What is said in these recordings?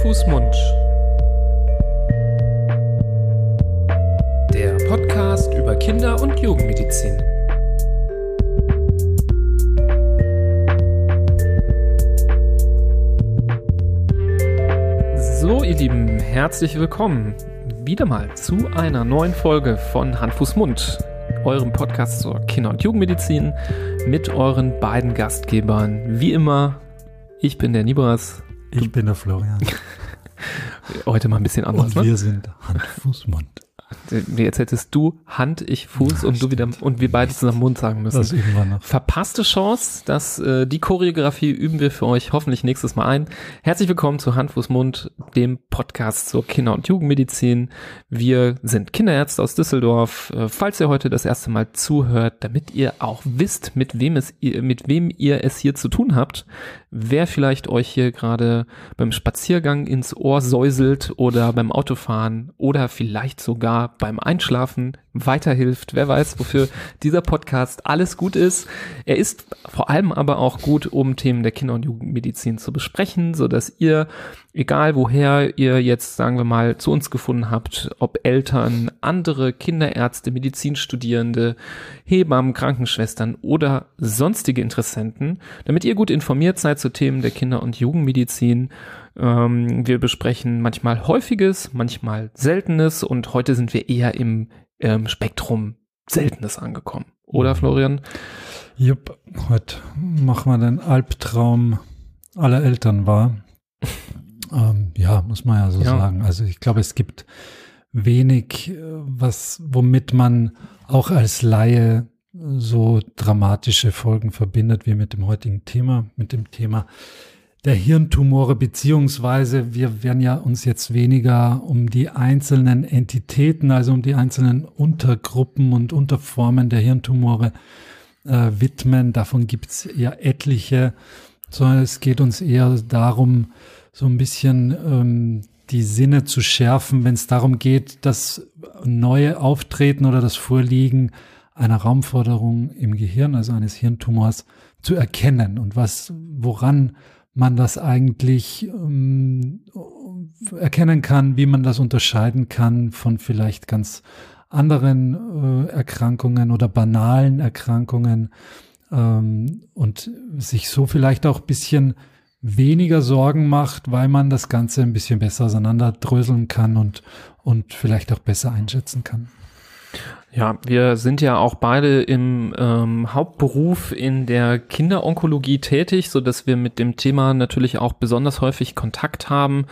Fuß, Mund. Der Podcast über Kinder- und Jugendmedizin. So, ihr Lieben, herzlich willkommen wieder mal zu einer neuen Folge von Hand, Fuß, Mund, eurem Podcast zur Kinder- und Jugendmedizin mit euren beiden Gastgebern. Wie immer, ich bin der Nibras. Ich bin der Florian. Heute mal ein bisschen anders. Und wir ne? sind Hand, Fuß, Mund. Jetzt hättest du Hand, ich Fuß und du wieder und wir beide zusammen Mund sagen müssen. Das üben wir noch. Verpasste Chance, dass äh, die Choreografie üben wir für euch hoffentlich nächstes Mal ein. Herzlich willkommen zu Hand, Fuß, Mund, dem Podcast zur Kinder- und Jugendmedizin. Wir sind Kinderärzte aus Düsseldorf. Äh, falls ihr heute das erste Mal zuhört, damit ihr auch wisst, mit wem es mit wem ihr es hier zu tun habt, wer vielleicht euch hier gerade beim Spaziergang ins Ohr säuselt oder beim Autofahren oder vielleicht sogar beim Einschlafen weiterhilft. Wer weiß, wofür dieser Podcast alles gut ist. Er ist vor allem aber auch gut, um Themen der Kinder- und Jugendmedizin zu besprechen, so dass ihr, egal woher ihr jetzt, sagen wir mal, zu uns gefunden habt, ob Eltern, andere Kinderärzte, Medizinstudierende, Hebammen, Krankenschwestern oder sonstige Interessenten, damit ihr gut informiert seid zu Themen der Kinder- und Jugendmedizin, ähm, wir besprechen manchmal häufiges, manchmal seltenes und heute sind wir eher im ähm, Spektrum Seltenes angekommen. Oder Florian? Jupp, heute machen wir den Albtraum aller Eltern wahr. ähm, ja, muss man ja so Ja. sagen. Also ich glaube, es gibt wenig, äh, was, womit man auch als Laie so dramatische Folgen verbindet wie mit dem heutigen Thema, mit dem Thema der Hirntumore, beziehungsweise wir werden ja uns jetzt weniger um die einzelnen Entitäten, also um die einzelnen Untergruppen und Unterformen der Hirntumore äh, widmen. Davon gibt's ja etliche, sondern es geht uns eher darum, so ein bisschen ähm, die Sinne zu schärfen, wenn es darum geht, das neue Auftreten oder das Vorliegen einer Raumforderung im Gehirn, also eines Hirntumors, zu erkennen und was, woran man das eigentlich ähm, erkennen kann, wie man das unterscheiden kann von vielleicht ganz anderen äh, Erkrankungen oder banalen Erkrankungen ähm, und sich so vielleicht auch ein bisschen weniger Sorgen macht, weil man das Ganze ein bisschen besser auseinanderdröseln kann und, und vielleicht auch besser einschätzen kann. Ja, wir sind ja auch beide im ähm, Hauptberuf in der Kinderonkologie tätig, so dass wir mit dem Thema natürlich auch besonders häufig Kontakt haben.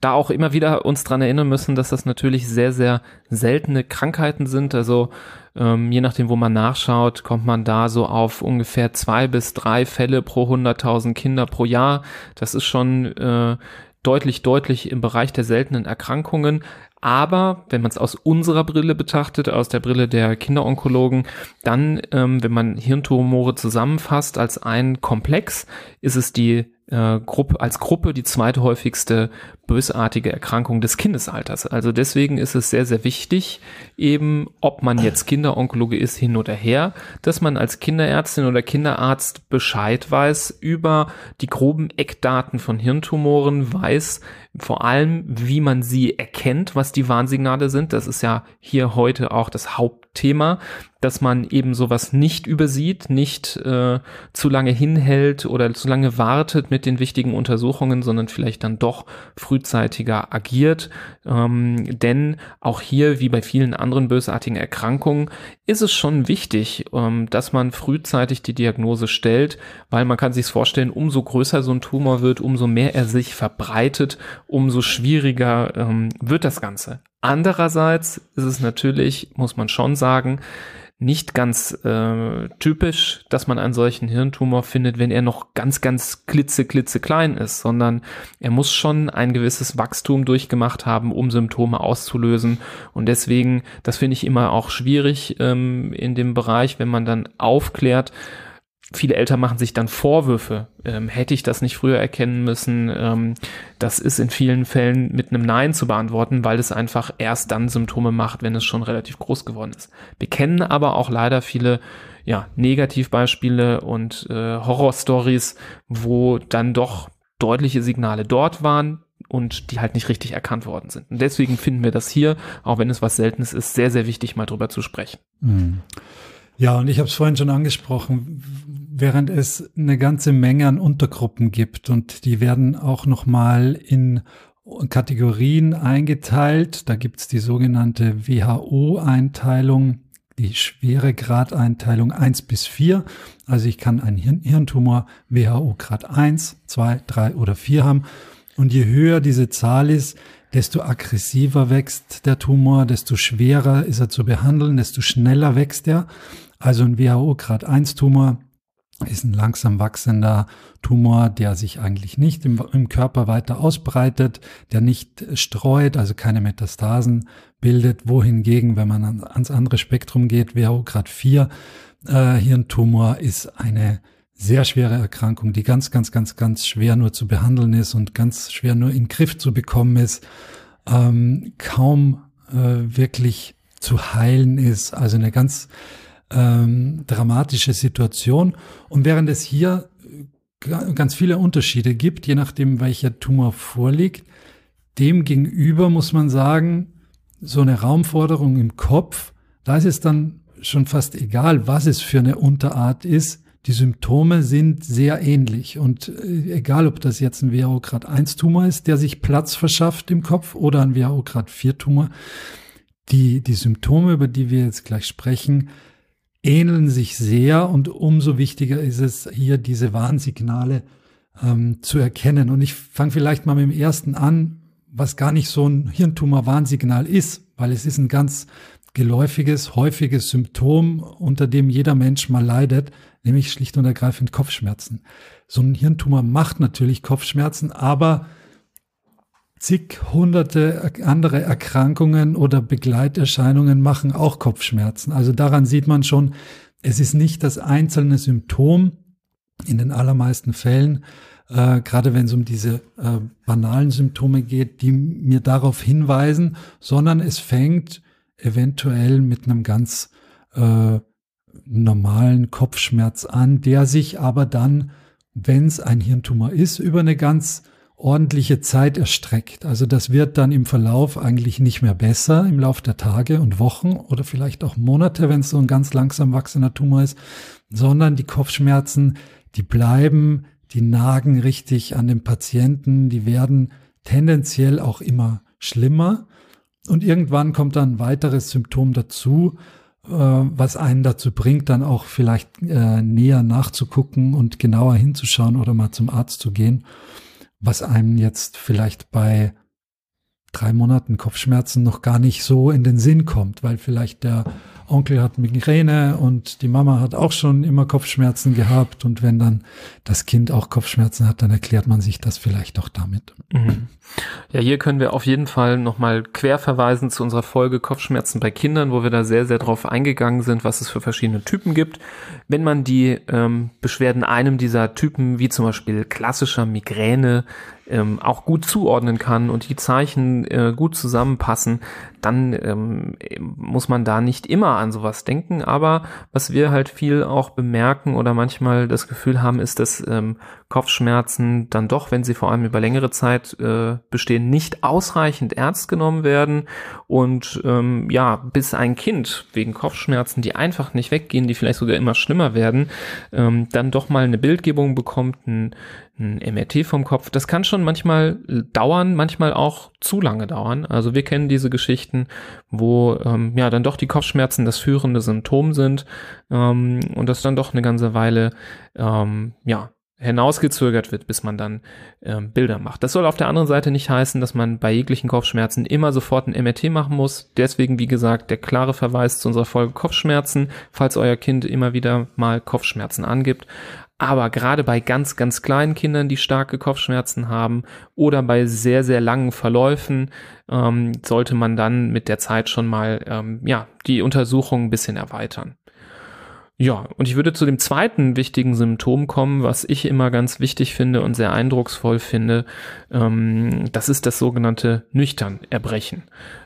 Da auch immer wieder uns dran erinnern müssen, dass das natürlich sehr, sehr seltene Krankheiten sind. Also ähm, je nachdem, wo man nachschaut, kommt man da so auf ungefähr zwei bis drei Fälle pro 100.000 Kinder pro Jahr. Das ist schon äh, deutlich, deutlich im Bereich der seltenen Erkrankungen. Aber wenn man es aus unserer Brille betrachtet, aus der Brille der Kinderonkologen, dann, ähm, wenn man Hirntumore zusammenfasst als ein Komplex, ist es die äh, Gruppe, als Gruppe die zweithäufigste bösartige Erkrankung des Kindesalters. Also deswegen ist es sehr, sehr wichtig, eben, ob man jetzt Kinderonkologe ist, hin oder her, dass man als Kinderärztin oder Kinderarzt Bescheid weiß über die groben Eckdaten von Hirntumoren, weiß vor allem, wie man sie erkennt, was die Warnsignale sind. Das ist ja hier heute auch das Hauptthema, dass man eben sowas nicht übersieht, nicht äh, zu lange hinhält oder zu lange wartet mit den wichtigen Untersuchungen, sondern vielleicht dann doch frühzeitiger agiert. Ähm, denn auch hier, wie bei vielen anderen bösartigen Erkrankungen, ist es schon wichtig, ähm, dass man frühzeitig die Diagnose stellt, weil man kann sich vorstellen, umso größer so ein Tumor wird, umso mehr er sich verbreitet, umso schwieriger ähm, wird das Ganze. Andererseits ist es natürlich, muss man schon sagen, nicht ganz äh, typisch, dass man einen solchen Hirntumor findet, wenn er noch ganz, ganz klitze, klitze klein ist, sondern er muss schon ein gewisses Wachstum durchgemacht haben, um Symptome auszulösen. Und deswegen, das finde ich immer auch schwierig ähm, in dem Bereich, wenn man dann aufklärt, viele Eltern machen sich dann Vorwürfe. Ähm, hätte ich das nicht früher erkennen müssen? Ähm, das ist in vielen Fällen mit einem Nein zu beantworten, weil es einfach erst dann Symptome macht, wenn es schon relativ groß geworden ist. Wir kennen aber auch leider viele ja, Negativbeispiele und äh, Horrorstories, wo dann doch deutliche Signale dort waren, und die halt nicht richtig erkannt worden sind. Und deswegen finden wir das hier, auch wenn es was Seltenes ist, sehr, sehr wichtig, mal drüber zu sprechen. Mhm. Ja, und ich habe es vorhin schon angesprochen, während es eine ganze Menge an Untergruppen gibt und die werden auch nochmal in Kategorien eingeteilt. Da gibt's die sogenannte WHO-Einteilung, die Schweregrad-Einteilung 1 bis 4. Also ich kann einen Hirn Hirntumor WHO Grad 1, 2, 3 oder 4 haben. Und je höher diese Zahl ist, desto aggressiver wächst der Tumor, desto schwerer ist er zu behandeln, desto schneller wächst er. Also ein WHO Grad 1 Tumor ist ein langsam wachsender Tumor, der sich eigentlich nicht im, im, Körper weiter ausbreitet, der nicht streut, also keine Metastasen bildet. Wohingegen, wenn man ans andere Spektrum geht, WHO Grad 4 äh, Hirntumor ist eine sehr schwere Erkrankung, die ganz, ganz, ganz, ganz schwer nur zu behandeln ist und ganz schwer nur in Griff zu bekommen ist, ähm, kaum äh, wirklich zu heilen ist. Also eine ganz ähm, dramatische Situation. Und während es hier ganz viele Unterschiede gibt, je nachdem, welcher Tumor vorliegt, dem gegenüber muss man sagen, so eine Raumforderung im Kopf, da ist es dann schon fast egal, was es für eine Unterart ist. Die Symptome sind sehr ähnlich und äh, egal, ob das jetzt ein WHO Grad 1 Tumor ist, der sich Platz verschafft im Kopf oder ein WHO Grad 4 Tumor, die, die Symptome, über die wir jetzt gleich sprechen, ähneln sich sehr und umso wichtiger ist es, hier diese Warnsignale ähm, zu erkennen. Und ich fange vielleicht mal mit dem ersten an, was gar nicht so ein Hirntumor-Warnsignal ist, weil es ist ein ganz geläufiges, häufiges Symptom, unter dem jeder Mensch mal leidet, nämlich schlicht und ergreifend Kopfschmerzen. So ein Hirntumor macht natürlich Kopfschmerzen, aber zig hunderte andere Erkrankungen oder Begleiterscheinungen machen auch Kopfschmerzen. Also daran sieht man schon, es ist nicht das einzelne Symptom in den allermeisten Fällen, äh, gerade wenn es um diese äh, banalen Symptome geht, die mir darauf hinweisen, sondern es fängt eventuell mit einem ganz äh, normalen Kopfschmerz an, der sich aber dann, wenn es ein Hirntumor ist, über eine ganz ordentliche Zeit erstreckt. Also das wird dann im Verlauf eigentlich nicht mehr besser im Lauf der Tage und Wochen oder vielleicht auch Monate, wenn es so ein ganz langsam wachsender Tumor ist, sondern die Kopfschmerzen, die bleiben, die nagen richtig an dem Patienten, die werden tendenziell auch immer schlimmer und irgendwann kommt dann ein weiteres Symptom dazu, äh, was einen dazu bringt, dann auch vielleicht äh, näher nachzugucken und genauer hinzuschauen oder mal zum Arzt zu gehen was einem jetzt vielleicht bei drei Monaten Kopfschmerzen noch gar nicht so in den Sinn kommt, weil vielleicht der Onkel hat Migräne und die Mama hat auch schon immer Kopfschmerzen gehabt und wenn dann das Kind auch Kopfschmerzen hat, dann erklärt man sich das vielleicht auch damit. Mhm. Ja, hier können wir auf jeden Fall nochmal quer verweisen zu unserer Folge Kopfschmerzen bei Kindern, wo wir da sehr, sehr drauf eingegangen sind, was es für verschiedene Typen gibt. Wenn man die ähm, Beschwerden einem dieser Typen, wie zum Beispiel klassischer Migräne, ähm, auch gut zuordnen kann und die Zeichen äh, gut zusammenpassen, dann ähm, muss man da nicht immer an sowas denken. Aber was wir halt viel auch bemerken oder manchmal das Gefühl haben, ist, dass ähm, Kopfschmerzen dann doch, wenn sie vor allem über längere Zeit äh, bestehen, nicht ausreichend ernst genommen werden und ähm, ja, bis ein Kind wegen Kopfschmerzen, die einfach nicht weggehen, die vielleicht sogar immer schlimmer werden, ähm, dann doch mal eine Bildgebung bekommt, ein, ein MRT vom Kopf. Das kann schon manchmal dauern, manchmal auch zu lange dauern. Also wir kennen diese Geschichten, wo ähm, ja dann doch die Kopfschmerzen das führende Symptom sind ähm, und das dann doch eine ganze Weile ähm, ja hinausgezögert wird, bis man dann ähm, Bilder macht. Das soll auf der anderen Seite nicht heißen, dass man bei jeglichen Kopfschmerzen immer sofort ein MRT machen muss. Deswegen, wie gesagt, der klare Verweis zu unserer Folge Kopfschmerzen, falls euer Kind immer wieder mal Kopfschmerzen angibt. Aber gerade bei ganz, ganz kleinen Kindern, die starke Kopfschmerzen haben oder bei sehr, sehr langen Verläufen, ähm, sollte man dann mit der Zeit schon mal ähm, ja, die Untersuchung ein bisschen erweitern. Ja, und ich würde zu dem zweiten wichtigen Symptom kommen, was ich immer ganz wichtig finde und sehr eindrucksvoll finde. Ähm, das ist das sogenannte Nüchternerbrechen.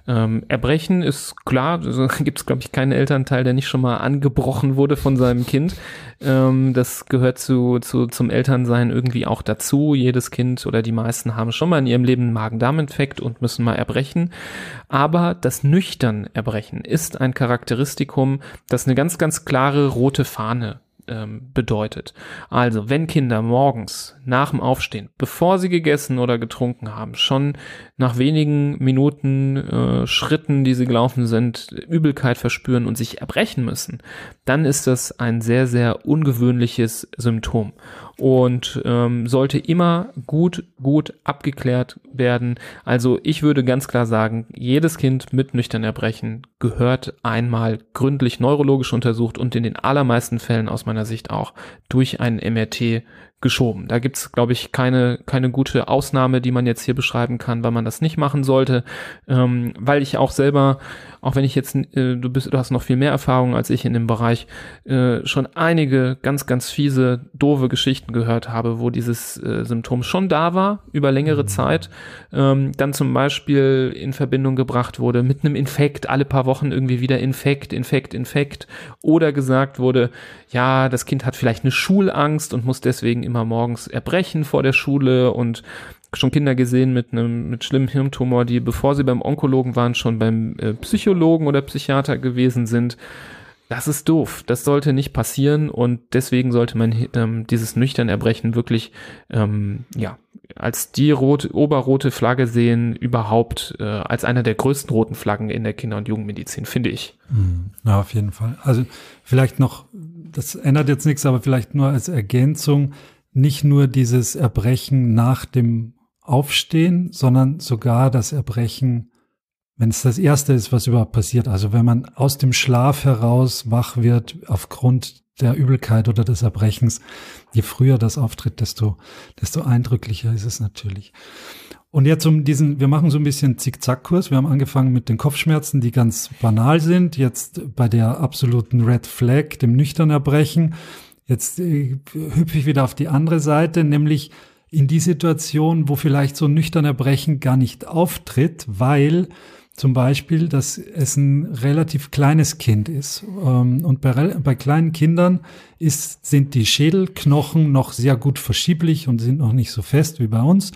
Ähm, Erbrechen ist klar, also gibt es, glaube ich, keinen Elternteil, der nicht schon mal angebrochen wurde von seinem Kind. Ähm, das gehört zu, zu, zum Elternsein irgendwie auch dazu. Jedes Kind oder die meisten haben schon mal in ihrem Leben einen Magen-Darm-Infekt und müssen mal erbrechen. Aber das nüchtern Erbrechen ist ein Charakteristikum, das eine ganz, ganz klare rote Fahne ähm, bedeutet. Also, wenn Kinder morgens nach dem Aufstehen, bevor sie gegessen oder getrunken haben, schon nach wenigen Minuten äh, Schritten, die sie gelaufen sind, Übelkeit verspüren und sich erbrechen müssen, dann ist das ein sehr, sehr ungewöhnliches Symptom und ähm, sollte immer gut, gut abgeklärt werden. Also ich würde ganz klar sagen, jedes Kind mit nüchtern Erbrechen gehört einmal gründlich neurologisch untersucht und in den allermeisten Fällen aus meiner Sicht auch durch ein MRT geschoben. Da gibt's, glaube ich, keine, keine gute Ausnahme, die man jetzt hier beschreiben kann, weil man das nicht machen sollte. Ähm, weil ich auch selber auch wenn ich jetzt, äh, du bist, du hast noch viel mehr Erfahrung als ich in dem Bereich, äh, schon einige ganz, ganz fiese, doofe Geschichten gehört habe, wo dieses äh, Symptom schon da war über längere mhm. Zeit, ähm, dann zum Beispiel in Verbindung gebracht wurde mit einem Infekt, alle paar Wochen irgendwie wieder Infekt, Infekt, Infekt, oder gesagt wurde, ja, das Kind hat vielleicht eine Schulangst und muss deswegen immer morgens erbrechen vor der Schule und schon Kinder gesehen mit einem mit schlimmen Hirntumor, die bevor sie beim Onkologen waren, schon beim äh, Psychologen oder Psychiater gewesen sind. Das ist doof. Das sollte nicht passieren und deswegen sollte man ähm, dieses nüchtern Erbrechen wirklich ähm, ja als die rote, oberrote Flagge sehen, überhaupt äh, als einer der größten roten Flaggen in der Kinder- und Jugendmedizin, finde ich. Hm. Ja, auf jeden Fall. Also vielleicht noch, das ändert jetzt nichts, aber vielleicht nur als Ergänzung, nicht nur dieses Erbrechen nach dem Aufstehen, sondern sogar das Erbrechen, wenn es das Erste ist, was überhaupt passiert. Also wenn man aus dem Schlaf heraus wach wird aufgrund der Übelkeit oder des Erbrechens, je früher das auftritt, desto, desto eindrücklicher ist es natürlich. Und jetzt um diesen, wir machen so ein bisschen Zickzackkurs. Wir haben angefangen mit den Kopfschmerzen, die ganz banal sind. Jetzt bei der absoluten Red Flag, dem nüchtern Erbrechen. Jetzt äh, hüpfe ich wieder auf die andere Seite, nämlich in die Situation, wo vielleicht so ein nüchterner Brechen gar nicht auftritt, weil zum Beispiel, dass es ein relativ kleines Kind ist. Ähm, und bei, bei kleinen Kindern ist, sind die Schädelknochen noch sehr gut verschieblich und sind noch nicht so fest wie bei uns.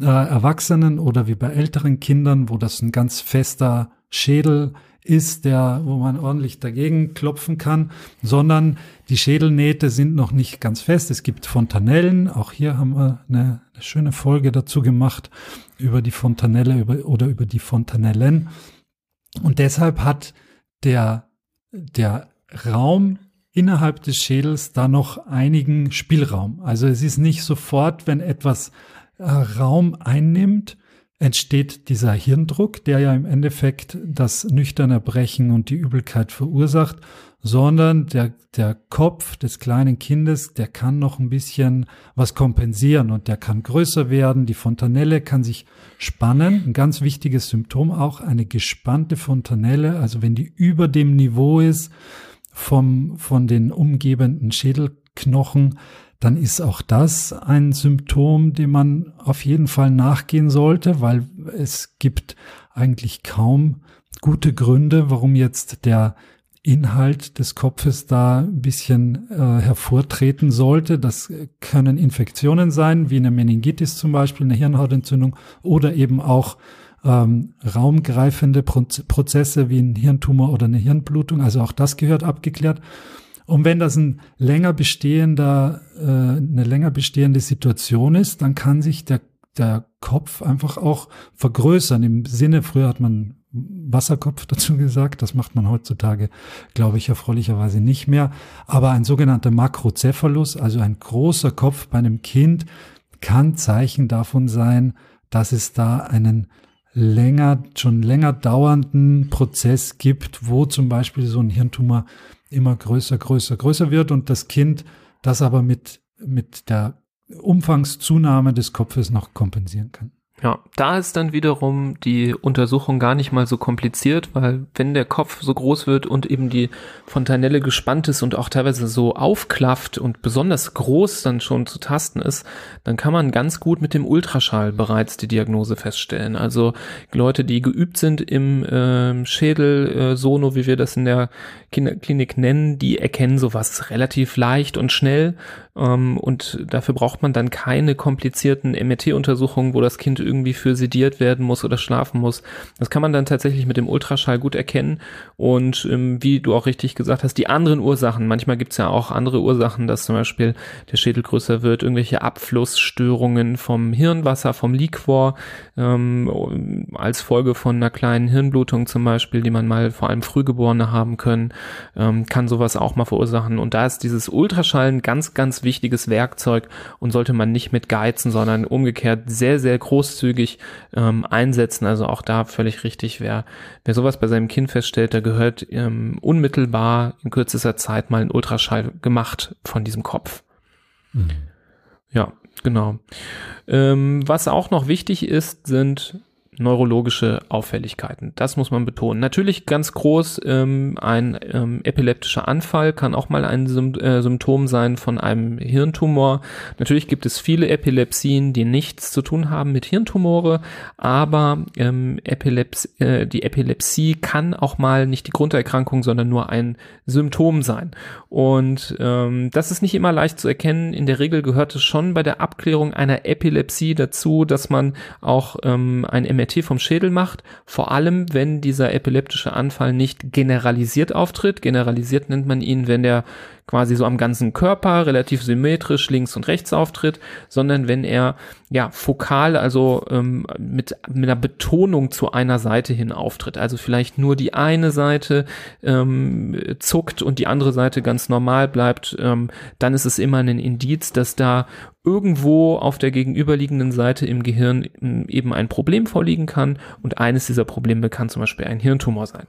Äh, Erwachsenen oder wie bei älteren Kindern, wo das ein ganz fester Schädel ist, der, wo man ordentlich dagegen klopfen kann, sondern die Schädelnähte sind noch nicht ganz fest. Es gibt Fontanellen. Auch hier haben wir eine, eine schöne Folge dazu gemacht über die Fontanelle über, oder über die Fontanellen. Und deshalb hat der, der Raum innerhalb des Schädels da noch einigen Spielraum. Also es ist nicht sofort, wenn etwas äh, Raum einnimmt, entsteht dieser Hirndruck, der ja im Endeffekt das nüchterne Brechen und die Übelkeit verursacht, sondern der, der Kopf des kleinen Kindes, der kann noch ein bisschen was kompensieren und der kann größer werden, die Fontanelle kann sich spannen, ein ganz wichtiges Symptom auch, eine gespannte Fontanelle, also wenn die über dem Niveau ist vom, von den umgebenden Schädelknochen, dann ist auch das ein Symptom, dem man auf jeden Fall nachgehen sollte, weil es gibt eigentlich kaum gute Gründe, warum jetzt der Inhalt des Kopfes da ein bisschen äh, hervortreten sollte. Das können Infektionen sein, wie eine Meningitis zum Beispiel, eine Hirnhautentzündung oder eben auch ähm, raumgreifende Prozesse wie ein Hirntumor oder eine Hirnblutung. Also auch das gehört abgeklärt. Und wenn das ein länger bestehender, äh, eine länger bestehende Situation ist, dann kann sich der, der Kopf einfach auch vergrößern. Im Sinne, früher hat man Wasserkopf dazu gesagt, das macht man heutzutage, glaube ich, erfreulicherweise nicht mehr. Aber ein sogenannter Makrocephalus, also ein großer Kopf bei einem Kind, kann Zeichen davon sein, dass es da einen länger, schon länger dauernden Prozess gibt, wo zum Beispiel so ein Hirntumor immer größer, größer, größer wird und das Kind das aber mit, mit der Umfangszunahme des Kopfes noch kompensieren kann. Ja, da ist dann wiederum die Untersuchung gar nicht mal so kompliziert, weil wenn der Kopf so groß wird und eben die Fontanelle gespannt ist und auch teilweise so aufklafft und besonders groß dann schon zu tasten ist, dann kann man ganz gut mit dem Ultraschall bereits die Diagnose feststellen. Also Leute, die geübt sind im äh, Schädel äh, Sono, wie wir das in der Kinderklinik nennen, die erkennen sowas relativ leicht und schnell ähm, und dafür braucht man dann keine komplizierten MRT-Untersuchungen, wo das Kind irgendwie für sediert werden muss oder schlafen muss. Das kann man dann tatsächlich mit dem Ultraschall gut erkennen. Und ähm, wie du auch richtig gesagt hast, die anderen Ursachen, manchmal gibt's ja auch andere Ursachen, dass zum Beispiel der Schädel größer wird, irgendwelche Abflussstörungen vom Hirnwasser, vom Liquor, ähm, als Folge von einer kleinen Hirnblutung zum Beispiel, die man mal vor allem Frühgeborene haben können, ähm, kann sowas auch mal verursachen. Und da ist dieses Ultraschallen ganz, ganz wichtiges Werkzeug und sollte man nicht mit geizen, sondern umgekehrt sehr, sehr großzügig ähm, einsetzen. Also auch da völlig richtig, wer, wer sowas bei seinem Kind feststellt, da gehört ähm, unmittelbar in kürzester Zeit mal ein Ultraschall gemacht von diesem Kopf. Mhm. Ja, genau. Ähm, was auch noch wichtig ist, sind neurologische Auffälligkeiten. Das muss man betonen. Natürlich ganz groß, ähm, ein ähm, epileptischer Anfall kann auch mal ein Sym äh, Symptom sein von einem Hirntumor. Natürlich gibt es viele Epilepsien, die nichts zu tun haben mit Hirntumore, aber ähm, Epileps äh, die Epilepsie kann auch mal nicht die Grunderkrankung, sondern nur ein Symptom sein. Und ähm, das ist nicht immer leicht zu erkennen. In der Regel gehört es schon bei der Abklärung einer Epilepsie dazu, dass man auch ähm, ein MRT vom Schädel macht, vor allem wenn dieser epileptische Anfall nicht generalisiert auftritt. Generalisiert nennt man ihn, wenn der quasi so am ganzen Körper relativ symmetrisch links und rechts auftritt, sondern wenn er ja fokal, also ähm, mit, mit einer Betonung zu einer Seite hin auftritt. Also vielleicht nur die eine Seite ähm, zuckt und die andere Seite ganz normal bleibt, ähm, dann ist es immer ein Indiz, dass da irgendwo auf der gegenüberliegenden Seite im Gehirn ähm, eben ein Problem vorliegen kann und eines dieser Probleme kann zum Beispiel ein Hirntumor sein.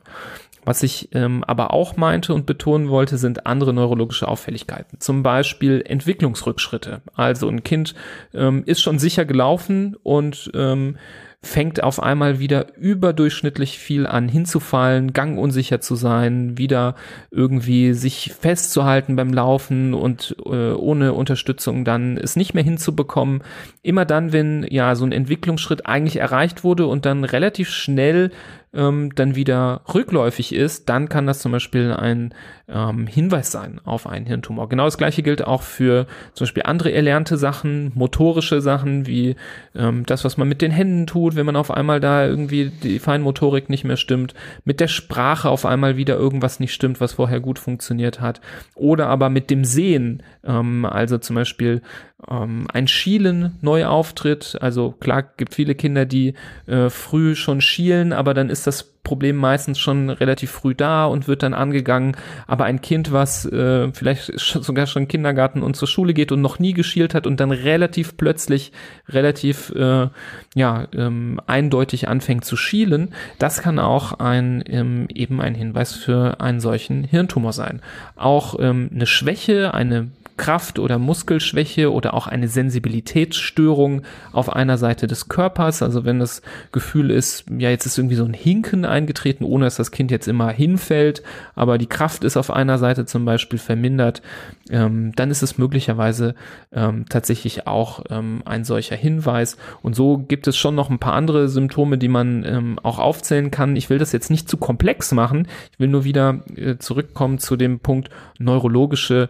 Was ich ähm, aber auch meinte und betonen wollte, sind andere neurologische Auffälligkeiten. Zum Beispiel Entwicklungsrückschritte. Also ein Kind ähm, ist schon sicher gelaufen und ähm, fängt auf einmal wieder überdurchschnittlich viel an hinzufallen, gangunsicher zu sein, wieder irgendwie sich festzuhalten beim Laufen und äh, ohne Unterstützung dann es nicht mehr hinzubekommen. Immer dann, wenn ja so ein Entwicklungsschritt eigentlich erreicht wurde und dann relativ schnell ähm, dann wieder rückläufig ist, dann kann das zum Beispiel ein ähm, Hinweis sein auf einen Hirntumor. Genau das gleiche gilt auch für zum Beispiel andere erlernte Sachen, motorische Sachen wie ähm, das, was man mit den Händen tut, wenn man auf einmal da irgendwie die Feinmotorik nicht mehr stimmt, mit der Sprache auf einmal wieder irgendwas nicht stimmt, was vorher gut funktioniert hat, oder aber mit dem Sehen, ähm, also zum Beispiel ähm, ein Schielen neu auftritt. Also klar gibt viele Kinder, die äh, früh schon schielen, aber dann ist das Problem meistens schon relativ früh da und wird dann angegangen. Aber ein Kind, was äh, vielleicht sogar schon Kindergarten und zur Schule geht und noch nie geschielt hat und dann relativ plötzlich relativ äh, ja ähm, eindeutig anfängt zu schielen, das kann auch ein ähm, eben ein Hinweis für einen solchen Hirntumor sein. Auch ähm, eine Schwäche, eine Kraft- oder Muskelschwäche oder auch eine Sensibilitätsstörung auf einer Seite des Körpers. Also wenn das Gefühl ist, ja, jetzt ist irgendwie so ein Hinken eingetreten, ohne dass das Kind jetzt immer hinfällt, aber die Kraft ist auf einer Seite zum Beispiel vermindert, ähm, dann ist es möglicherweise ähm, tatsächlich auch ähm, ein solcher Hinweis. Und so gibt es schon noch ein paar andere Symptome, die man ähm, auch aufzählen kann. Ich will das jetzt nicht zu komplex machen. Ich will nur wieder äh, zurückkommen zu dem Punkt neurologische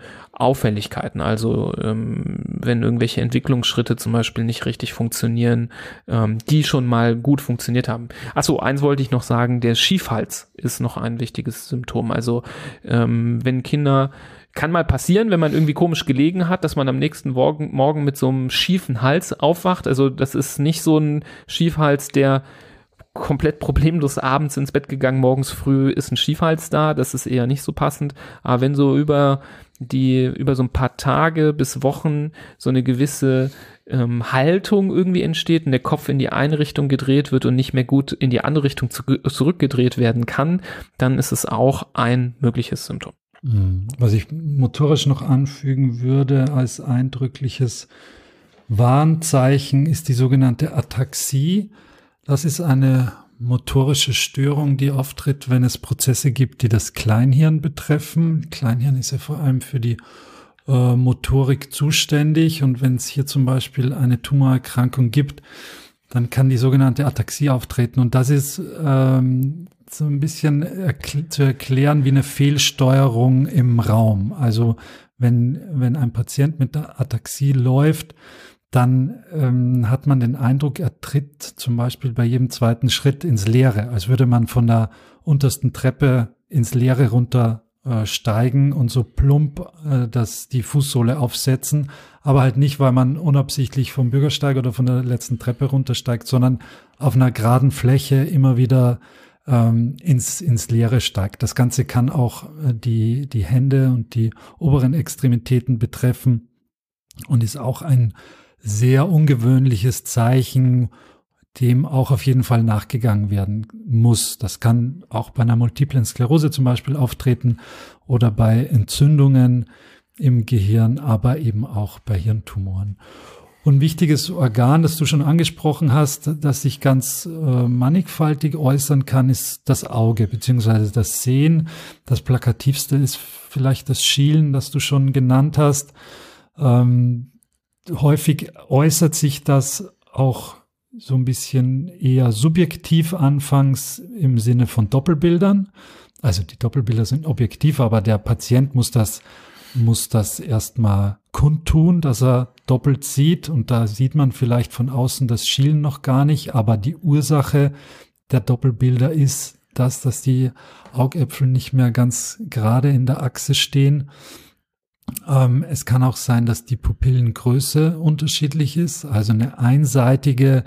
Auffälligkeiten. Also ähm, wenn irgendwelche Entwicklungsschritte zum Beispiel nicht richtig funktionieren, ähm, die schon mal gut funktioniert haben. Achso, eins wollte ich noch sagen, der Schiefhals ist noch ein wichtiges Symptom. Also ähm, wenn Kinder kann mal passieren, wenn man irgendwie komisch gelegen hat, dass man am nächsten Morgen, morgen mit so einem schiefen Hals aufwacht. Also das ist nicht so ein Schiefhals, der komplett problemlos abends ins Bett gegangen, morgens früh ist ein Schiefhals da, das ist eher nicht so passend. Aber wenn so über die, über so ein paar Tage bis Wochen so eine gewisse ähm, Haltung irgendwie entsteht und der Kopf in die eine Richtung gedreht wird und nicht mehr gut in die andere Richtung zu, zurückgedreht werden kann, dann ist es auch ein mögliches Symptom. Mhm. Was ich motorisch noch anfügen würde als eindrückliches Warnzeichen ist die sogenannte Ataxie. Das ist eine motorische Störung, die auftritt, wenn es Prozesse gibt, die das Kleinhirn betreffen. Kleinhirn ist ja vor allem für die äh, Motorik zuständig und wenn es hier zum Beispiel eine Tumorerkrankung gibt, dann kann die sogenannte Ataxie auftreten und das ist ähm, so ein bisschen erkl zu erklären wie eine Fehlsteuerung im Raum. Also wenn, wenn ein Patient mit der Ataxie läuft, dann ähm, hat man den Eindruck, er tritt zum Beispiel bei jedem zweiten Schritt ins Leere, als würde man von der untersten Treppe ins Leere runter äh, steigen und so plump äh, dass die Fußsohle aufsetzen, aber halt nicht, weil man unabsichtlich vom Bürgersteig oder von der letzten Treppe runtersteigt, sondern auf einer geraden Fläche immer wieder ähm, ins, ins Leere steigt. Das Ganze kann auch äh, die, die Hände und die oberen Extremitäten betreffen und ist auch ein sehr ungewöhnliches Zeichen, dem auch auf jeden Fall nachgegangen werden muss. Das kann auch bei einer multiplen Sklerose zum Beispiel auftreten oder bei Entzündungen im Gehirn, aber eben auch bei Hirntumoren. Und wichtiges Organ, das du schon angesprochen hast, das sich ganz äh, mannigfaltig äußern kann, ist das Auge beziehungsweise das Sehen. Das plakativste ist vielleicht das Schielen, das du schon genannt hast. Ähm, häufig äußert sich das auch so ein bisschen eher subjektiv anfangs im Sinne von Doppelbildern. Also die Doppelbilder sind objektiv, aber der Patient muss das muss das erstmal kundtun, dass er doppelt sieht und da sieht man vielleicht von außen das Schielen noch gar nicht, aber die Ursache der Doppelbilder ist, dass, dass die Augäpfel nicht mehr ganz gerade in der Achse stehen. Ähm, es kann auch sein, dass die Pupillengröße unterschiedlich ist, also eine einseitige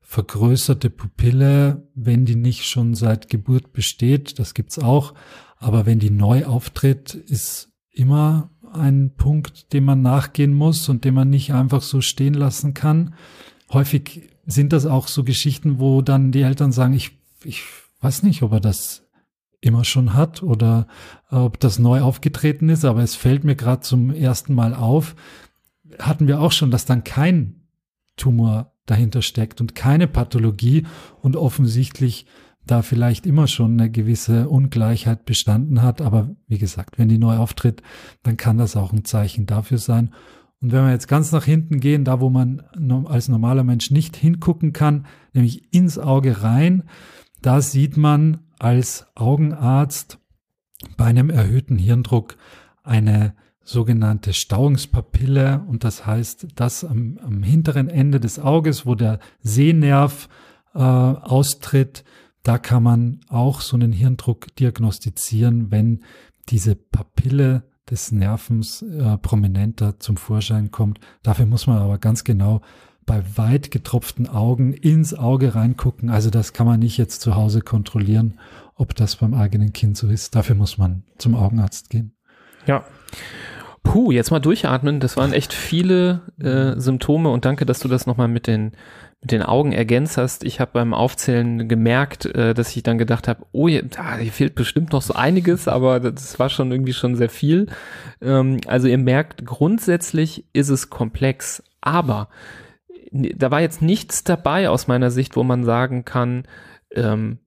vergrößerte Pupille, wenn die nicht schon seit Geburt besteht, das gibt's auch, aber wenn die neu auftritt, ist immer ein Punkt, dem man nachgehen muss und den man nicht einfach so stehen lassen kann. Häufig sind das auch so Geschichten, wo dann die Eltern sagen, ich, ich weiß nicht, ob er das immer schon hat oder ob das neu aufgetreten ist, aber es fällt mir gerade zum ersten Mal auf. Hatten wir auch schon, dass dann kein Tumor dahinter steckt und keine Pathologie und offensichtlich da vielleicht immer schon eine gewisse Ungleichheit bestanden hat. Aber wie gesagt, wenn die neu auftritt, dann kann das auch ein Zeichen dafür sein. Und wenn wir jetzt ganz nach hinten gehen, da wo man als normaler Mensch nicht hingucken kann, nämlich ins Auge rein, da sieht man als Augenarzt bei einem erhöhten Hirndruck eine sogenannte Stauungspapille und das heißt, dass am, am hinteren Ende des Auges, wo der Sehnerv äh, austritt, da kann man auch so einen Hirndruck diagnostizieren, wenn diese Papille des Nervens äh, prominenter zum Vorschein kommt. Dafür muss man aber ganz genau bei weit getropften Augen ins Auge reingucken. Also das kann man nicht jetzt zu Hause kontrollieren, ob das beim eigenen Kind so ist. Dafür muss man zum Augenarzt gehen. Ja. Puh, jetzt mal durchatmen. Das waren echt viele äh, Symptome und danke, dass du das nochmal mit den mit den Augen ergänzt hast. Ich habe beim Aufzählen gemerkt, äh, dass ich dann gedacht habe, oh, hier, hier fehlt bestimmt noch so einiges, aber das war schon irgendwie schon sehr viel. Ähm, also ihr merkt, grundsätzlich ist es komplex, aber da war jetzt nichts dabei aus meiner Sicht, wo man sagen kann, ähm,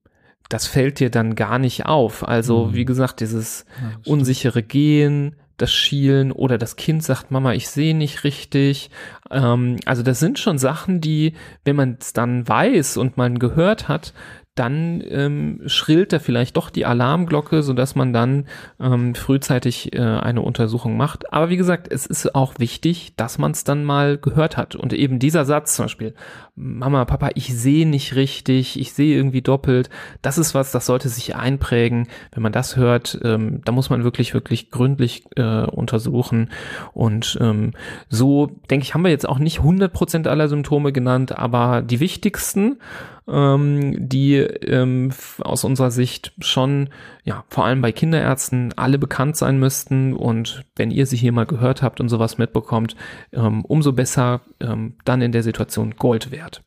das fällt dir dann gar nicht auf. Also, mhm. wie gesagt, dieses ja, unsichere Gehen, das Schielen oder das Kind sagt, Mama, ich sehe nicht richtig. Ähm, also das sind schon Sachen, die, wenn man es dann weiß und man gehört hat, dann ähm, schrillt da vielleicht doch die Alarmglocke, so dass man dann ähm, frühzeitig äh, eine Untersuchung macht. Aber wie gesagt, es ist auch wichtig, dass man es dann mal gehört hat. Und eben dieser Satz zum Beispiel, Mama, Papa, ich sehe nicht richtig, ich sehe irgendwie doppelt, das ist was, das sollte sich einprägen. Wenn man das hört, ähm, da muss man wirklich, wirklich gründlich äh, untersuchen. Und ähm, so, denke ich, haben wir jetzt auch nicht 100% aller Symptome genannt, aber die wichtigsten ähm, die ähm, aus unserer Sicht schon, ja, vor allem bei Kinderärzten alle bekannt sein müssten. Und wenn ihr sie hier mal gehört habt und sowas mitbekommt, ähm, umso besser ähm, dann in der Situation Gold wert.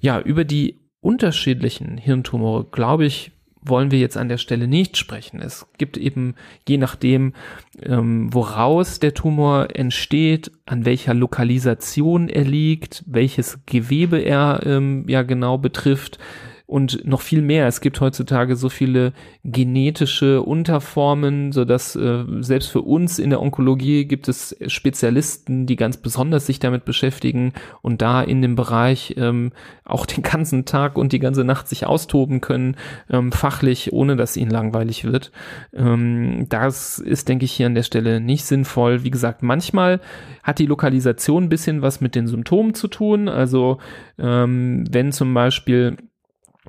Ja, über die unterschiedlichen Hirntumore, glaube ich, wollen wir jetzt an der Stelle nicht sprechen. Es gibt eben, je nachdem, ähm, woraus der Tumor entsteht, an welcher Lokalisation er liegt, welches Gewebe er ähm, ja genau betrifft, und noch viel mehr. Es gibt heutzutage so viele genetische Unterformen, so dass äh, selbst für uns in der Onkologie gibt es Spezialisten, die ganz besonders sich damit beschäftigen und da in dem Bereich ähm, auch den ganzen Tag und die ganze Nacht sich austoben können, ähm, fachlich, ohne dass ihnen langweilig wird. Ähm, das ist, denke ich, hier an der Stelle nicht sinnvoll. Wie gesagt, manchmal hat die Lokalisation ein bisschen was mit den Symptomen zu tun. Also ähm, wenn zum Beispiel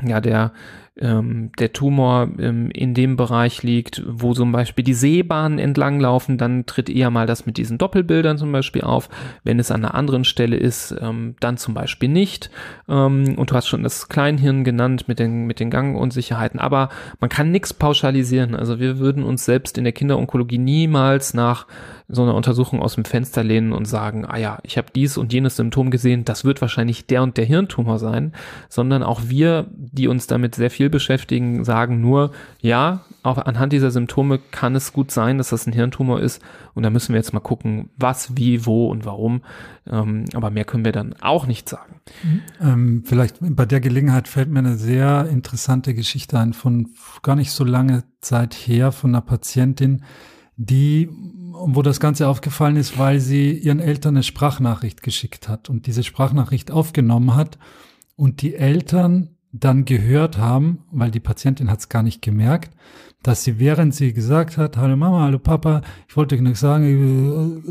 ja, der, ähm, der Tumor ähm, in dem Bereich liegt, wo zum Beispiel die Seebahnen entlanglaufen, dann tritt eher mal das mit diesen Doppelbildern zum Beispiel auf. Wenn es an einer anderen Stelle ist, ähm, dann zum Beispiel nicht. Ähm, und du hast schon das Kleinhirn genannt mit den, mit den Gangunsicherheiten. Aber man kann nichts pauschalisieren. Also wir würden uns selbst in der Kinderonkologie niemals nach so einer Untersuchung aus dem Fenster lehnen und sagen, ah ja, ich habe dies und jenes Symptom gesehen, das wird wahrscheinlich der und der Hirntumor sein, sondern auch wir, die uns damit sehr viel beschäftigen, sagen nur, ja, auch anhand dieser Symptome kann es gut sein, dass das ein Hirntumor ist und da müssen wir jetzt mal gucken, was, wie, wo und warum. Ähm, aber mehr können wir dann auch nicht sagen. Ähm, vielleicht bei der Gelegenheit fällt mir eine sehr interessante Geschichte ein von gar nicht so lange Zeit her von einer Patientin, die wo das Ganze aufgefallen ist, weil sie ihren Eltern eine Sprachnachricht geschickt hat und diese Sprachnachricht aufgenommen hat und die Eltern dann gehört haben, weil die Patientin hat es gar nicht gemerkt, dass sie, während sie gesagt hat, hallo Mama, hallo Papa, ich wollte dir nichts sagen,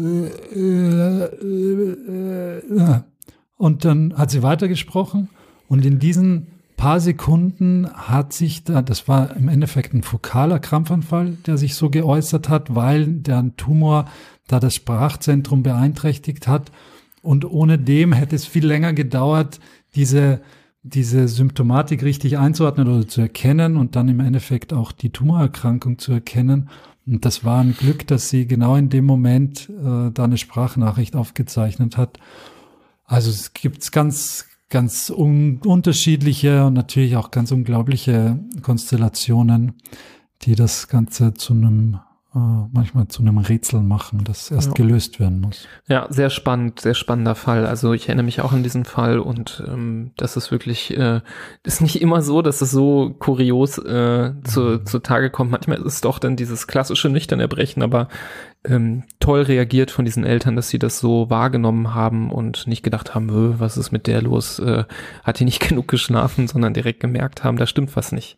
und dann hat sie weitergesprochen und in diesen paar Sekunden hat sich da, das war im Endeffekt ein fokaler Krampfanfall, der sich so geäußert hat, weil der Tumor da das Sprachzentrum beeinträchtigt hat. Und ohne dem hätte es viel länger gedauert, diese, diese Symptomatik richtig einzuordnen oder zu erkennen und dann im Endeffekt auch die Tumorerkrankung zu erkennen. Und das war ein Glück, dass sie genau in dem Moment äh, da eine Sprachnachricht aufgezeichnet hat. Also es gibt ganz, ganz un unterschiedliche und natürlich auch ganz unglaubliche Konstellationen, die das Ganze zu einem äh, manchmal zu einem Rätsel machen, das erst ja. gelöst werden muss. Ja, sehr spannend, sehr spannender Fall. Also ich erinnere mich auch an diesen Fall und ähm, das ist wirklich, äh, ist nicht immer so, dass es so kurios äh, zu, mhm. zu Tage kommt. Manchmal ist es doch dann dieses klassische Nüchternerbrechen, aber ähm, toll reagiert von diesen Eltern, dass sie das so wahrgenommen haben und nicht gedacht haben, was ist mit der los? Äh, hat die nicht genug geschlafen, sondern direkt gemerkt haben, da stimmt was nicht.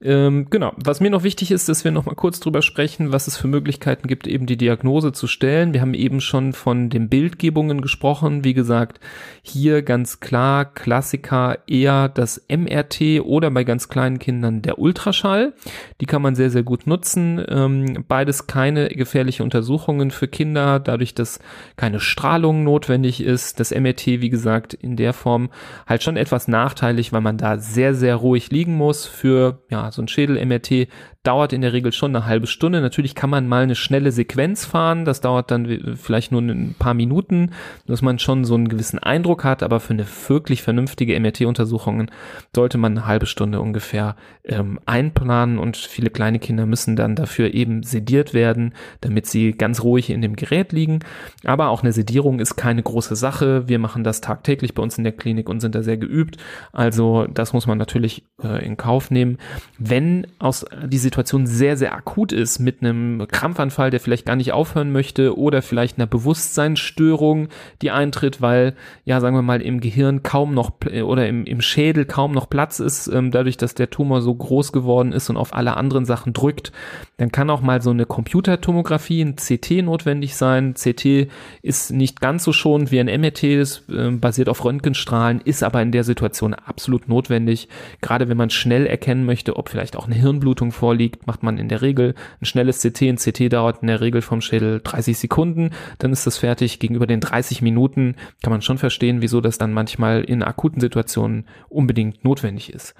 Ähm, genau. Was mir noch wichtig ist, dass wir noch mal kurz drüber sprechen, was es für Möglichkeiten gibt, eben die Diagnose zu stellen. Wir haben eben schon von den Bildgebungen gesprochen. Wie gesagt, hier ganz klar Klassiker eher das MRT oder bei ganz kleinen Kindern der Ultraschall. Die kann man sehr, sehr gut nutzen. Ähm, beides keine gefährliche Untersuchungen für Kinder, dadurch, dass keine Strahlung notwendig ist. Das MRT, wie gesagt, in der Form halt schon etwas nachteilig, weil man da sehr, sehr ruhig liegen muss für, ja, so ein Schädel-MRT dauert in der Regel schon eine halbe Stunde. Natürlich kann man mal eine schnelle Sequenz fahren, das dauert dann vielleicht nur ein paar Minuten, dass man schon so einen gewissen Eindruck hat, aber für eine wirklich vernünftige MRT-Untersuchung sollte man eine halbe Stunde ungefähr ähm, einplanen und viele kleine Kinder müssen dann dafür eben sediert werden, damit sie ganz ruhig in dem Gerät liegen. Aber auch eine Sedierung ist keine große Sache. Wir machen das tagtäglich bei uns in der Klinik und sind da sehr geübt. Also das muss man natürlich äh, in Kauf nehmen. Wenn aus diese Situation sehr, sehr akut ist mit einem Krampfanfall, der vielleicht gar nicht aufhören möchte oder vielleicht einer Bewusstseinsstörung, die eintritt, weil, ja, sagen wir mal, im Gehirn kaum noch oder im, im Schädel kaum noch Platz ist, ähm, dadurch, dass der Tumor so groß geworden ist und auf alle anderen Sachen drückt, dann kann auch mal so eine Computertomographie, ein CT notwendig sein. CT ist nicht ganz so schonend wie ein MRT, ist, äh, basiert auf Röntgenstrahlen, ist aber in der Situation absolut notwendig, gerade wenn man schnell erkennen möchte, ob vielleicht auch eine Hirnblutung vorliegt vorliegt, macht man in der Regel ein schnelles CT. Ein CT dauert in der Regel vom Schädel 30 Sekunden, dann ist das fertig. Gegenüber den 30 Minuten kann man schon verstehen, wieso das dann manchmal in akuten Situationen unbedingt notwendig ist.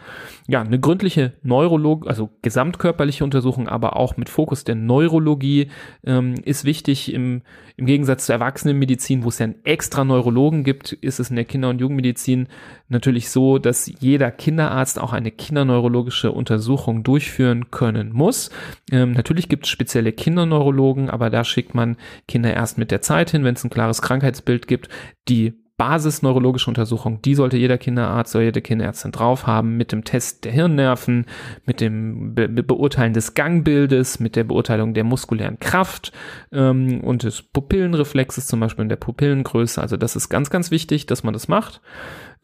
Ja, eine gründliche Neurolog, also gesamtkörperliche Untersuchung, aber auch mit Fokus der Neurologie ähm, ist wichtig. Im, Im Gegensatz zur Erwachsenenmedizin, wo es ja einen extra Neurologen gibt, ist es in der Kinder- und Jugendmedizin natürlich so, dass jeder Kinderarzt auch eine kinderneurologische Untersuchung durchführen können muss. Ähm, natürlich gibt es spezielle Kinderneurologen, aber da schickt man Kinder erst mit der Zeit hin, wenn es ein klares Krankheitsbild gibt. Die basisneurologische Untersuchung, die sollte jeder Kinderarzt oder jede Kinderärztin drauf haben, mit dem Test der Hirnnerven, mit dem Be Beurteilen des Gangbildes, mit der Beurteilung der muskulären Kraft ähm, und des Pupillenreflexes, zum Beispiel in der Pupillengröße. Also das ist ganz, ganz wichtig, dass man das macht.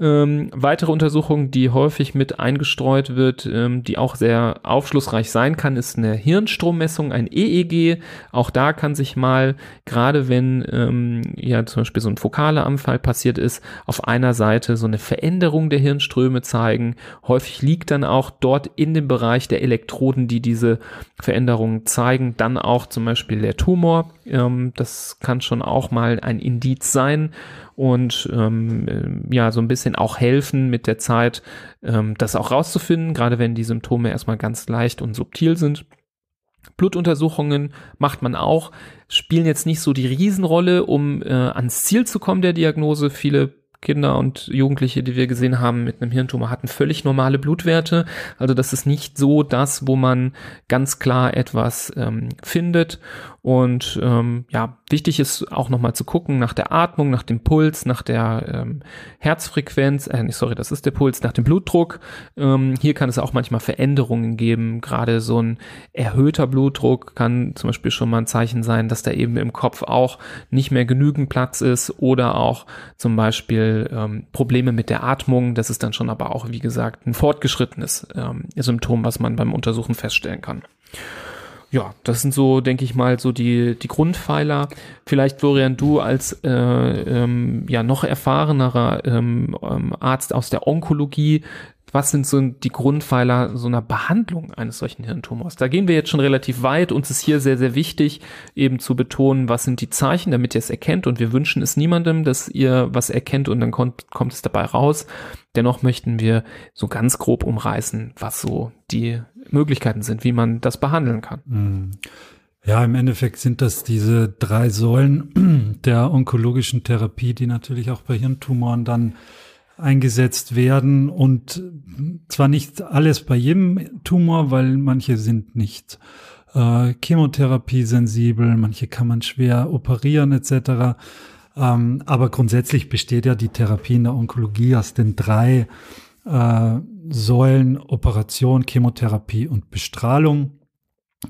Ähm, weitere Untersuchung, die häufig mit eingestreut wird, ähm, die auch sehr aufschlussreich sein kann, ist eine Hirnstrommessung, ein EEG. Auch da kann sich mal, gerade wenn ähm, ja zum Beispiel so ein fokaler Anfall passiert ist, auf einer Seite so eine Veränderung der Hirnströme zeigen. Häufig liegt dann auch dort in dem Bereich der Elektroden, die diese Veränderungen zeigen, dann auch zum Beispiel der Tumor. Ähm, das kann schon auch mal ein Indiz sein und ähm, äh, ja, so ein bisschen auch helfen mit der Zeit, ähm, das auch rauszufinden, gerade wenn die Symptome erstmal ganz leicht und subtil sind. Blutuntersuchungen macht man auch, spielen jetzt nicht so die Riesenrolle, um äh, ans Ziel zu kommen der Diagnose. Viele Kinder und Jugendliche, die wir gesehen haben mit einem Hirntumor, hatten völlig normale Blutwerte. Also das ist nicht so das, wo man ganz klar etwas ähm, findet. Und ähm, ja, wichtig ist auch nochmal zu gucken nach der Atmung, nach dem Puls, nach der ähm, Herzfrequenz, äh, sorry, das ist der Puls, nach dem Blutdruck. Ähm, hier kann es auch manchmal Veränderungen geben. Gerade so ein erhöhter Blutdruck kann zum Beispiel schon mal ein Zeichen sein, dass da eben im Kopf auch nicht mehr genügend Platz ist oder auch zum Beispiel ähm, Probleme mit der Atmung. Das ist dann schon aber auch, wie gesagt, ein fortgeschrittenes ähm, Symptom, was man beim Untersuchen feststellen kann ja, das sind so, denke ich mal, so die, die Grundpfeiler. Vielleicht, Florian, du als äh, ähm, ja noch erfahrenerer ähm, ähm, Arzt aus der Onkologie, was sind so die Grundpfeiler so einer Behandlung eines solchen Hirntumors? Da gehen wir jetzt schon relativ weit. Uns ist hier sehr, sehr wichtig, eben zu betonen, was sind die Zeichen, damit ihr es erkennt. Und wir wünschen es niemandem, dass ihr was erkennt und dann kommt, kommt es dabei raus. Dennoch möchten wir so ganz grob umreißen, was so die Möglichkeiten sind, wie man das behandeln kann. Mhm. Ja, im Endeffekt sind das diese drei Säulen der onkologischen Therapie, die natürlich auch bei Hirntumoren dann eingesetzt werden und zwar nicht alles bei jedem Tumor, weil manche sind nicht äh, Chemotherapie sensibel, manche kann man schwer operieren etc. Ähm, aber grundsätzlich besteht ja die Therapie in der Onkologie aus den drei äh, Säulen Operation, Chemotherapie und Bestrahlung.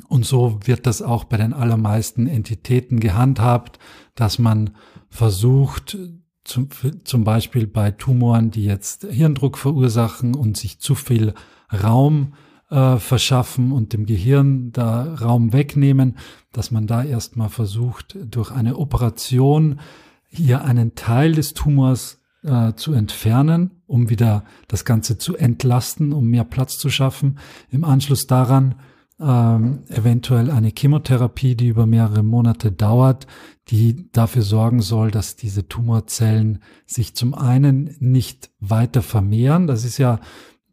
Und so wird das auch bei den allermeisten Entitäten gehandhabt, dass man versucht, zum, zum Beispiel bei Tumoren, die jetzt Hirndruck verursachen und sich zu viel Raum äh, verschaffen und dem Gehirn da Raum wegnehmen, dass man da erstmal versucht, durch eine Operation hier einen Teil des Tumors äh, zu entfernen, um wieder das Ganze zu entlasten, um mehr Platz zu schaffen. Im Anschluss daran ähm, eventuell eine Chemotherapie, die über mehrere Monate dauert, die dafür sorgen soll, dass diese Tumorzellen sich zum einen nicht weiter vermehren. Das ist ja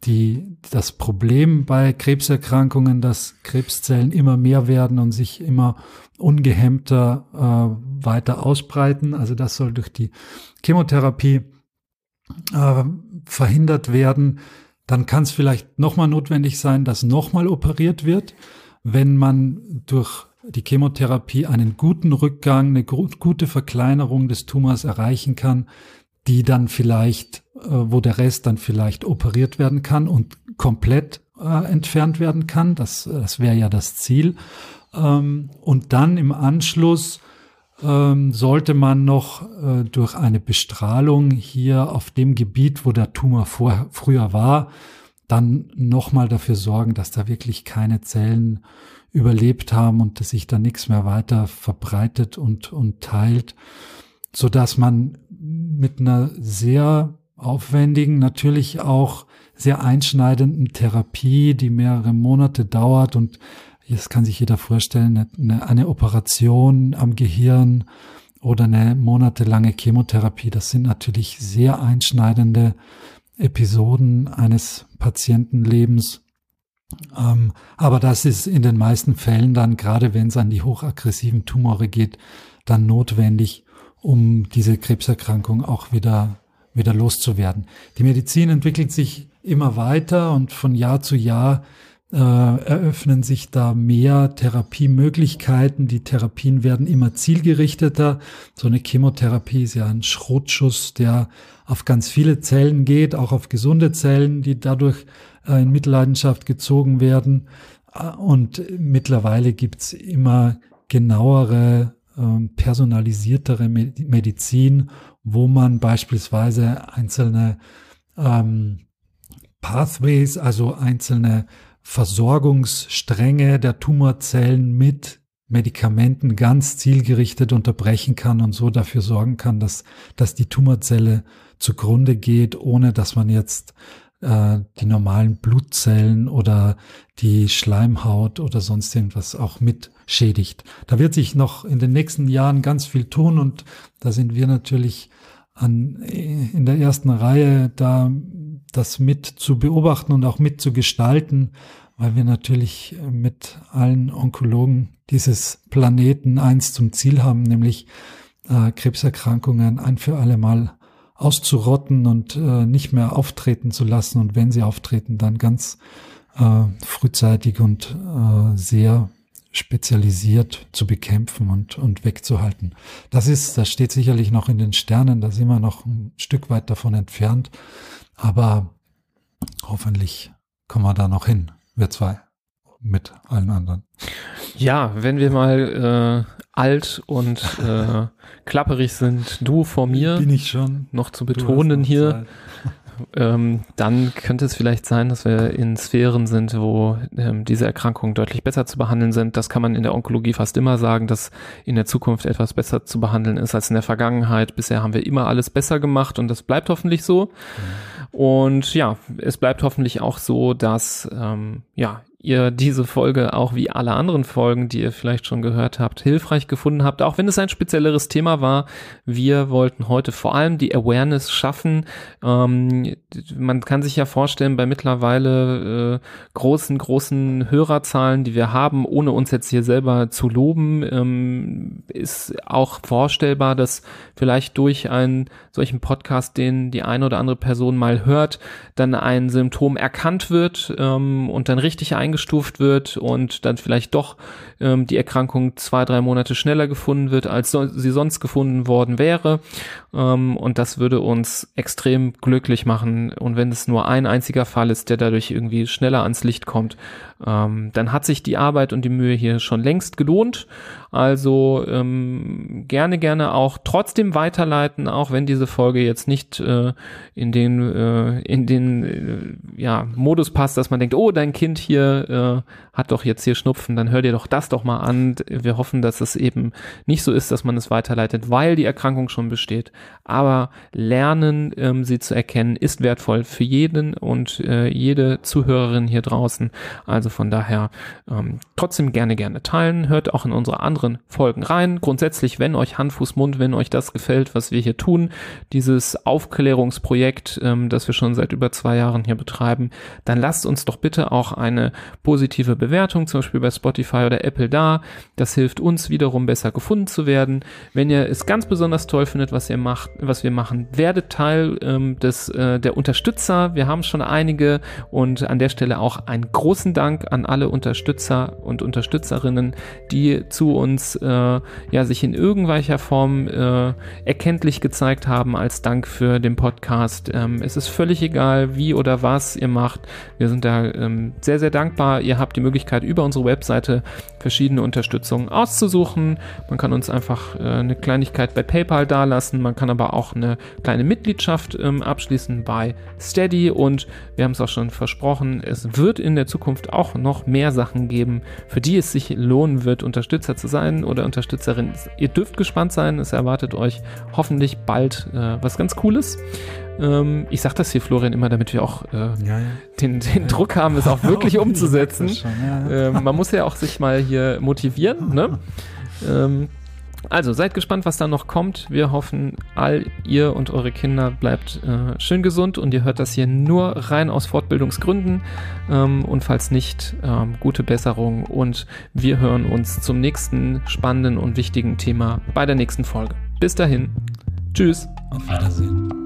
die, das Problem bei Krebserkrankungen, dass Krebszellen immer mehr werden und sich immer ungehemmter äh, weiter ausbreiten. Also das soll durch die Chemotherapie äh, verhindert werden. Dann kann es vielleicht nochmal notwendig sein, dass nochmal operiert wird, wenn man durch die Chemotherapie einen guten Rückgang, eine gute Verkleinerung des Tumors erreichen kann, die dann vielleicht, äh, wo der Rest dann vielleicht operiert werden kann und komplett äh, entfernt werden kann. Das, das wäre ja das Ziel. Ähm, und dann im Anschluss ähm, sollte man noch äh, durch eine Bestrahlung hier auf dem Gebiet, wo der Tumor vor, früher war, dann nochmal dafür sorgen, dass da wirklich keine Zellen überlebt haben und dass sich da nichts mehr weiter verbreitet und, und teilt, so dass man mit einer sehr aufwendigen, natürlich auch sehr einschneidenden Therapie, die mehrere Monate dauert und jetzt kann sich jeder vorstellen, eine, eine Operation am Gehirn oder eine monatelange Chemotherapie, das sind natürlich sehr einschneidende Episoden eines Patientenlebens. Ähm, aber das ist in den meisten Fällen dann, gerade wenn es an die hochaggressiven Tumore geht, dann notwendig, um diese Krebserkrankung auch wieder, wieder loszuwerden. Die Medizin entwickelt sich immer weiter und von Jahr zu Jahr äh, eröffnen sich da mehr Therapiemöglichkeiten. Die Therapien werden immer zielgerichteter. So eine Chemotherapie ist ja ein Schrotschuss, der auf ganz viele Zellen geht, auch auf gesunde Zellen, die dadurch äh, in Mitleidenschaft gezogen werden. Äh, und mittlerweile gibt's immer genauere, ähm, personalisiertere Medizin, wo man beispielsweise einzelne ähm, Pathways, also einzelne Versorgungsstränge der Tumorzellen mit Medikamenten ganz zielgerichtet unterbrechen kann und so dafür sorgen kann, dass, dass die Tumorzelle zugrunde geht, ohne dass man jetzt äh, die normalen Blutzellen oder die Schleimhaut oder sonst irgendwas auch mit schädigt. Da wird sich noch in den nächsten Jahren ganz viel tun und da sind wir natürlich an, in der ersten Reihe da das mit zu beobachten und auch mit zu gestalten, weil wir natürlich mit allen Onkologen dieses Planeten eins zum Ziel haben, nämlich äh, Krebserkrankungen ein für alle Mal auszurotten und äh, nicht mehr auftreten zu lassen. Und wenn sie auftreten, dann ganz äh, frühzeitig und äh, sehr spezialisiert zu bekämpfen und, und wegzuhalten. Das ist, das steht sicherlich noch in den Sternen, da sind wir noch ein Stück weit davon entfernt. Aber hoffentlich kommen wir da noch hin, wir zwei, mit allen anderen. Ja, wenn wir mal äh, alt und äh, klapperig sind, du vor mir. Bin ich schon. Noch zu betonen hier. Ähm, dann könnte es vielleicht sein, dass wir in Sphären sind, wo ähm, diese Erkrankungen deutlich besser zu behandeln sind. Das kann man in der Onkologie fast immer sagen, dass in der Zukunft etwas besser zu behandeln ist als in der Vergangenheit. Bisher haben wir immer alles besser gemacht und das bleibt hoffentlich so. Mhm. Und ja, es bleibt hoffentlich auch so, dass ähm, ja ihr diese Folge auch wie alle anderen Folgen, die ihr vielleicht schon gehört habt, hilfreich gefunden habt, auch wenn es ein spezielleres Thema war. Wir wollten heute vor allem die Awareness schaffen. Ähm, man kann sich ja vorstellen, bei mittlerweile äh, großen, großen Hörerzahlen, die wir haben, ohne uns jetzt hier selber zu loben, ähm, ist auch vorstellbar, dass vielleicht durch einen solchen Podcast, den die eine oder andere Person mal hört, dann ein Symptom erkannt wird ähm, und dann richtig eingestellt eingestuft wird und dann vielleicht doch ähm, die Erkrankung zwei, drei Monate schneller gefunden wird, als so, sie sonst gefunden worden wäre. Ähm, und das würde uns extrem glücklich machen. Und wenn es nur ein einziger Fall ist, der dadurch irgendwie schneller ans Licht kommt, ähm, dann hat sich die Arbeit und die Mühe hier schon längst gelohnt. Also ähm, gerne, gerne auch trotzdem weiterleiten, auch wenn diese Folge jetzt nicht äh, in den, äh, in den äh, ja, Modus passt, dass man denkt, oh, dein Kind hier äh, hat doch jetzt hier Schnupfen, dann hör dir doch das doch mal an. Wir hoffen, dass es eben nicht so ist, dass man es weiterleitet, weil die Erkrankung schon besteht. Aber lernen, ähm, sie zu erkennen, ist wertvoll für jeden und äh, jede Zuhörerin hier draußen. Also von daher ähm, trotzdem gerne, gerne teilen. Hört auch in unsere anderen Folgen rein. Grundsätzlich, wenn euch Hand, Fuß, Mund, wenn euch das gefällt, was wir hier tun, dieses Aufklärungsprojekt, ähm, das wir schon seit über zwei Jahren hier betreiben, dann lasst uns doch bitte auch eine positive Bewertung, zum Beispiel bei Spotify oder Apple da. Das hilft uns wiederum besser gefunden zu werden. Wenn ihr es ganz besonders toll findet, was ihr macht, was wir machen, werdet Teil ähm, des äh, der Unterstützer. Wir haben schon einige und an der Stelle auch einen großen Dank an alle Unterstützer und Unterstützerinnen, die zu uns äh, ja sich in irgendwelcher Form äh, erkenntlich gezeigt haben als Dank für den Podcast. Ähm, es ist völlig egal, wie oder was ihr macht. Wir sind da ähm, sehr sehr dankbar. Ihr habt die Möglichkeit Möglichkeit, über unsere Webseite verschiedene Unterstützungen auszusuchen. Man kann uns einfach äh, eine Kleinigkeit bei PayPal dalassen. Man kann aber auch eine kleine Mitgliedschaft ähm, abschließen bei Steady. Und wir haben es auch schon versprochen, es wird in der Zukunft auch auch noch mehr Sachen geben, für die es sich lohnen wird, Unterstützer zu sein oder Unterstützerin. Ihr dürft gespannt sein, es erwartet euch hoffentlich bald äh, was ganz Cooles. Ähm, ich sage das hier, Florian, immer, damit wir auch äh, ja, ja. den, den Druck haben, es auch wirklich umzusetzen. Schon, ja, ähm, man muss ja auch sich mal hier motivieren. Ne? Ähm, also seid gespannt, was da noch kommt. Wir hoffen, all ihr und eure Kinder bleibt äh, schön gesund und ihr hört das hier nur rein aus Fortbildungsgründen. Ähm, und falls nicht, ähm, gute Besserung und wir hören uns zum nächsten spannenden und wichtigen Thema bei der nächsten Folge. Bis dahin. Tschüss. Auf Wiedersehen.